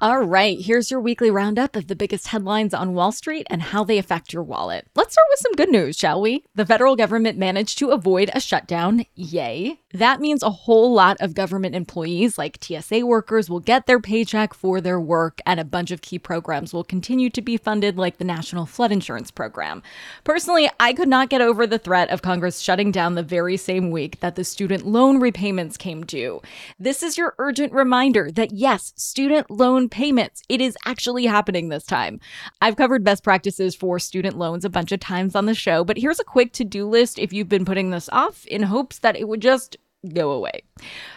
All right, here's your weekly roundup of the biggest headlines on Wall Street and how they affect your wallet. Let's start with some good news, shall we? The federal government managed to avoid a shutdown. Yay. That means a whole lot of government employees, like TSA workers, will get their paycheck for their work, and a bunch of key programs will continue to be funded, like the National Flood Insurance Program. Personally, I could not get over the threat of Congress shutting down the very same week that the student loan repayments came due. This is your urgent reminder that yes, student loan payments, it is actually happening this time. I've covered best practices for student loans a bunch of times on the show, but here's a quick to do list if you've been putting this off in hopes that it would just go away.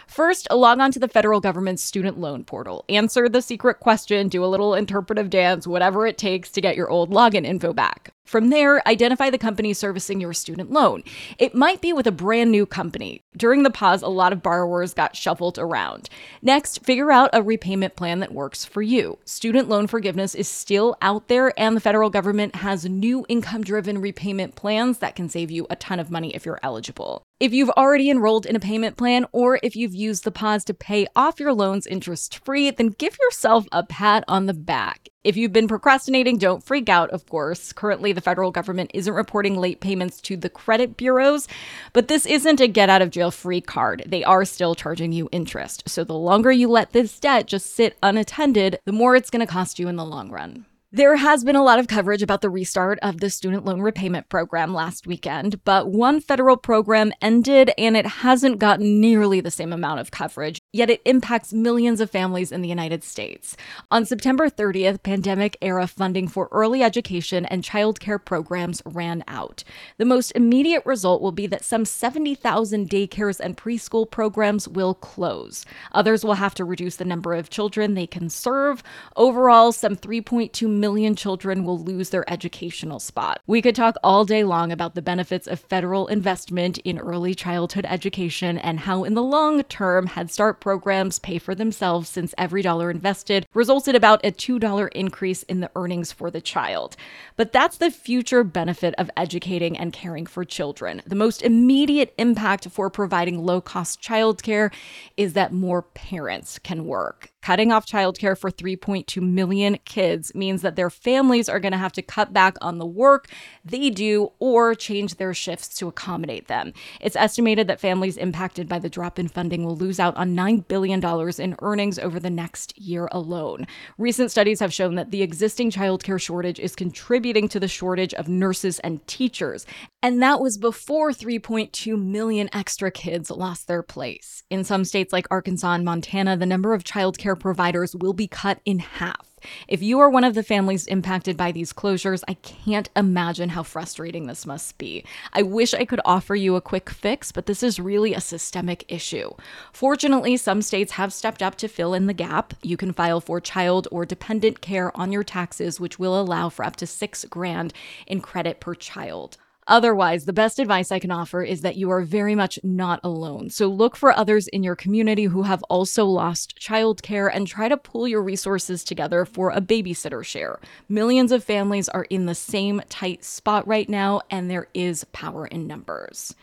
First, log on to the federal government's student loan portal. Answer the secret question, do a little interpretive dance, whatever it takes to get your old login info back. From there, identify the company servicing your student loan. It might be with a brand new company. During the pause, a lot of borrowers got shuffled around. Next, figure out a repayment plan that works for you. Student loan forgiveness is still out there, and the federal government has new income driven repayment plans that can save you a ton of money if you're eligible. If you've already enrolled in a payment plan or if you've used the pause to pay off your loans interest free, then give yourself a pat on the back. If you've been procrastinating, don't freak out, of course. Currently, the federal government isn't reporting late payments to the credit bureaus, but this isn't a get out of jail free card. They are still charging you interest. So the longer you let this debt just sit unattended, the more it's going to cost you in the long run. There has been a lot of coverage about the restart of the student loan repayment program last weekend, but one federal program ended and it hasn't gotten nearly the same amount of coverage, yet it impacts millions of families in the United States. On September 30th, pandemic era funding for early education and childcare programs ran out. The most immediate result will be that some 70,000 daycares and preschool programs will close. Others will have to reduce the number of children they can serve. Overall, some 3.2 million children will lose their educational spot. We could talk all day long about the benefits of federal investment in early childhood education and how, in the long term, Head Start programs pay for themselves since every dollar invested resulted about a $2 increase in the earnings for the child. But that's the future benefit of educating and caring for children. The most immediate impact for providing low cost childcare is that more parents can work. Cutting off childcare for 3.2 million kids means that their families are going to have to cut back on the work they do or change their shifts to accommodate them. It's estimated that families impacted by the drop in funding will lose out on $9 billion in earnings over the next year alone. Recent studies have shown that the existing childcare shortage is contributing to the shortage of nurses and teachers. And that was before 3.2 million extra kids lost their place. In some states like Arkansas and Montana, the number of childcare providers will be cut in half. If you are one of the families impacted by these closures, I can't imagine how frustrating this must be. I wish I could offer you a quick fix, but this is really a systemic issue. Fortunately, some states have stepped up to fill in the gap. You can file for child or dependent care on your taxes, which will allow for up to six grand in credit per child. Otherwise, the best advice I can offer is that you are very much not alone. So look for others in your community who have also lost childcare and try to pool your resources together for a babysitter share. Millions of families are in the same tight spot right now, and there is power in numbers.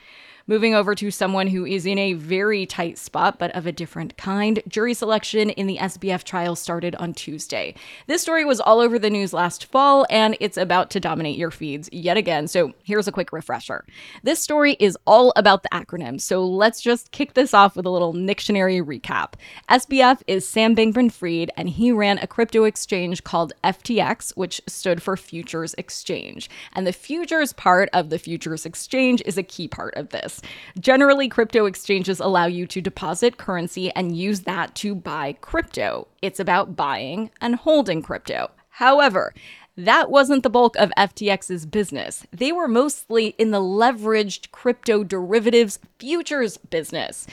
Moving over to someone who is in a very tight spot, but of a different kind, jury selection in the SBF trial started on Tuesday. This story was all over the news last fall, and it's about to dominate your feeds yet again. So here's a quick refresher. This story is all about the acronym, so let's just kick this off with a little Dictionary recap. SBF is Sam Bankman Fried, and he ran a crypto exchange called FTX, which stood for Futures Exchange. And the futures part of the Futures Exchange is a key part of this. Generally, crypto exchanges allow you to deposit currency and use that to buy crypto. It's about buying and holding crypto. However, that wasn't the bulk of FTX's business. They were mostly in the leveraged crypto derivatives futures business.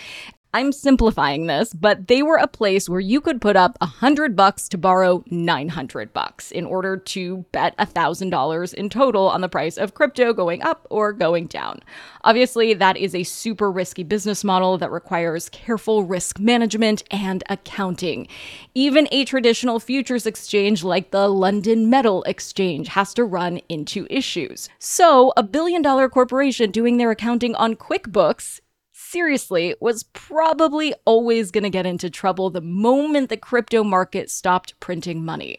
I'm simplifying this, but they were a place where you could put up a hundred bucks to borrow 900 bucks in order to bet a thousand dollars in total on the price of crypto going up or going down. Obviously, that is a super risky business model that requires careful risk management and accounting. Even a traditional futures exchange like the London Metal Exchange has to run into issues. So, a billion dollar corporation doing their accounting on QuickBooks seriously was probably always going to get into trouble the moment the crypto market stopped printing money.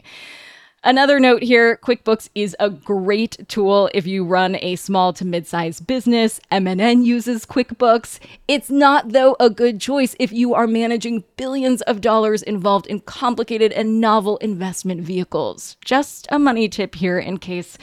Another note here QuickBooks is a great tool if you run a small to mid-sized business. MNN uses QuickBooks. It's not, though, a good choice if you are managing billions of dollars involved in complicated and novel investment vehicles. Just a money tip here in case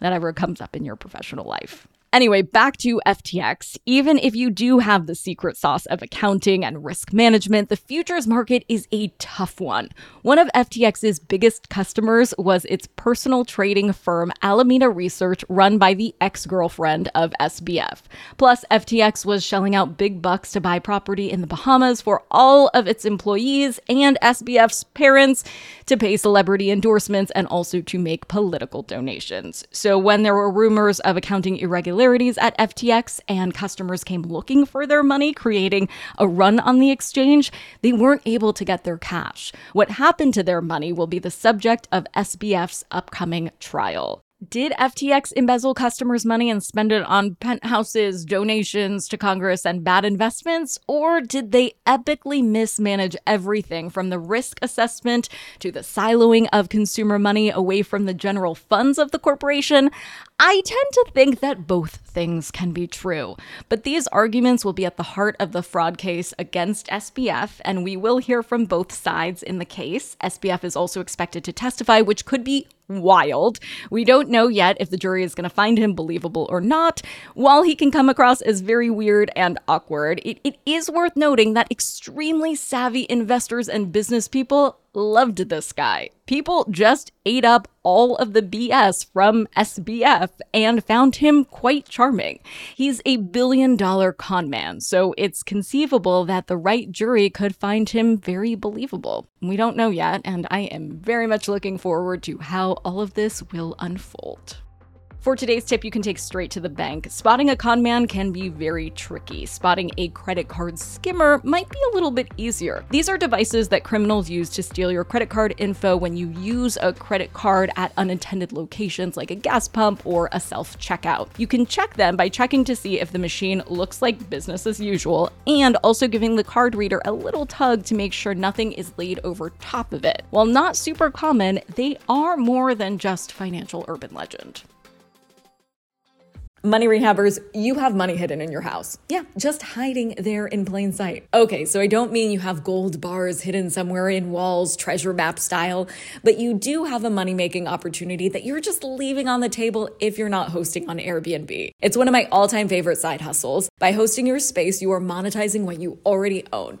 that ever comes up in your professional life. Anyway, back to FTX. Even if you do have the secret sauce of accounting and risk management, the futures market is a tough one. One of FTX's biggest customers was its personal trading firm Alameda Research, run by the ex girlfriend of SBF. Plus, FTX was shelling out big bucks to buy property in the Bahamas for all of its employees and SBF's parents to pay celebrity endorsements and also to make political donations. So, when there were rumors of accounting irregularities, irregularities at FTX and customers came looking for their money, creating a run on the exchange, they weren't able to get their cash. What happened to their money will be the subject of SBF's upcoming trial. Did FTX embezzle customers' money and spend it on penthouses, donations to Congress, and bad investments? Or did they epically mismanage everything from the risk assessment to the siloing of consumer money away from the general funds of the corporation? I tend to think that both things can be true, but these arguments will be at the heart of the fraud case against SBF, and we will hear from both sides in the case. SBF is also expected to testify, which could be wild. We don't know yet if the jury is going to find him believable or not. While he can come across as very weird and awkward, it, it is worth noting that extremely savvy investors and business people loved this guy. People just ate up all of the BS from SBF and found him quite charming. He's a billion dollar con man, so it's conceivable that the right jury could find him very believable. We don't know yet, and I am very much looking forward to how all of this will unfold. For today's tip, you can take straight to the bank. Spotting a con man can be very tricky. Spotting a credit card skimmer might be a little bit easier. These are devices that criminals use to steal your credit card info when you use a credit card at unintended locations like a gas pump or a self checkout. You can check them by checking to see if the machine looks like business as usual and also giving the card reader a little tug to make sure nothing is laid over top of it. While not super common, they are more than just financial urban legend. Money rehabbers, you have money hidden in your house. Yeah, just hiding there in plain sight. Okay, so I don't mean you have gold bars hidden somewhere in walls, treasure map style, but you do have a money making opportunity that you're just leaving on the table if you're not hosting on Airbnb. It's one of my all time favorite side hustles. By hosting your space, you are monetizing what you already own.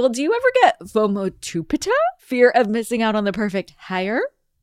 Well, do you ever get FOMO fear of missing out on the perfect hire?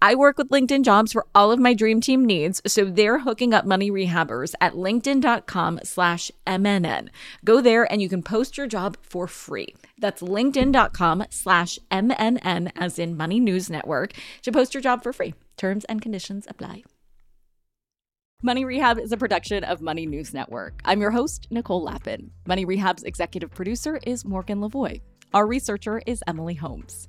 I work with LinkedIn Jobs for all of my dream team needs, so they're hooking up money rehabbers at linkedin.com slash MNN. Go there and you can post your job for free. That's linkedin.com slash MNN as in Money News Network to post your job for free. Terms and conditions apply. Money Rehab is a production of Money News Network. I'm your host, Nicole Lapin. Money Rehab's executive producer is Morgan Lavoie. Our researcher is Emily Holmes.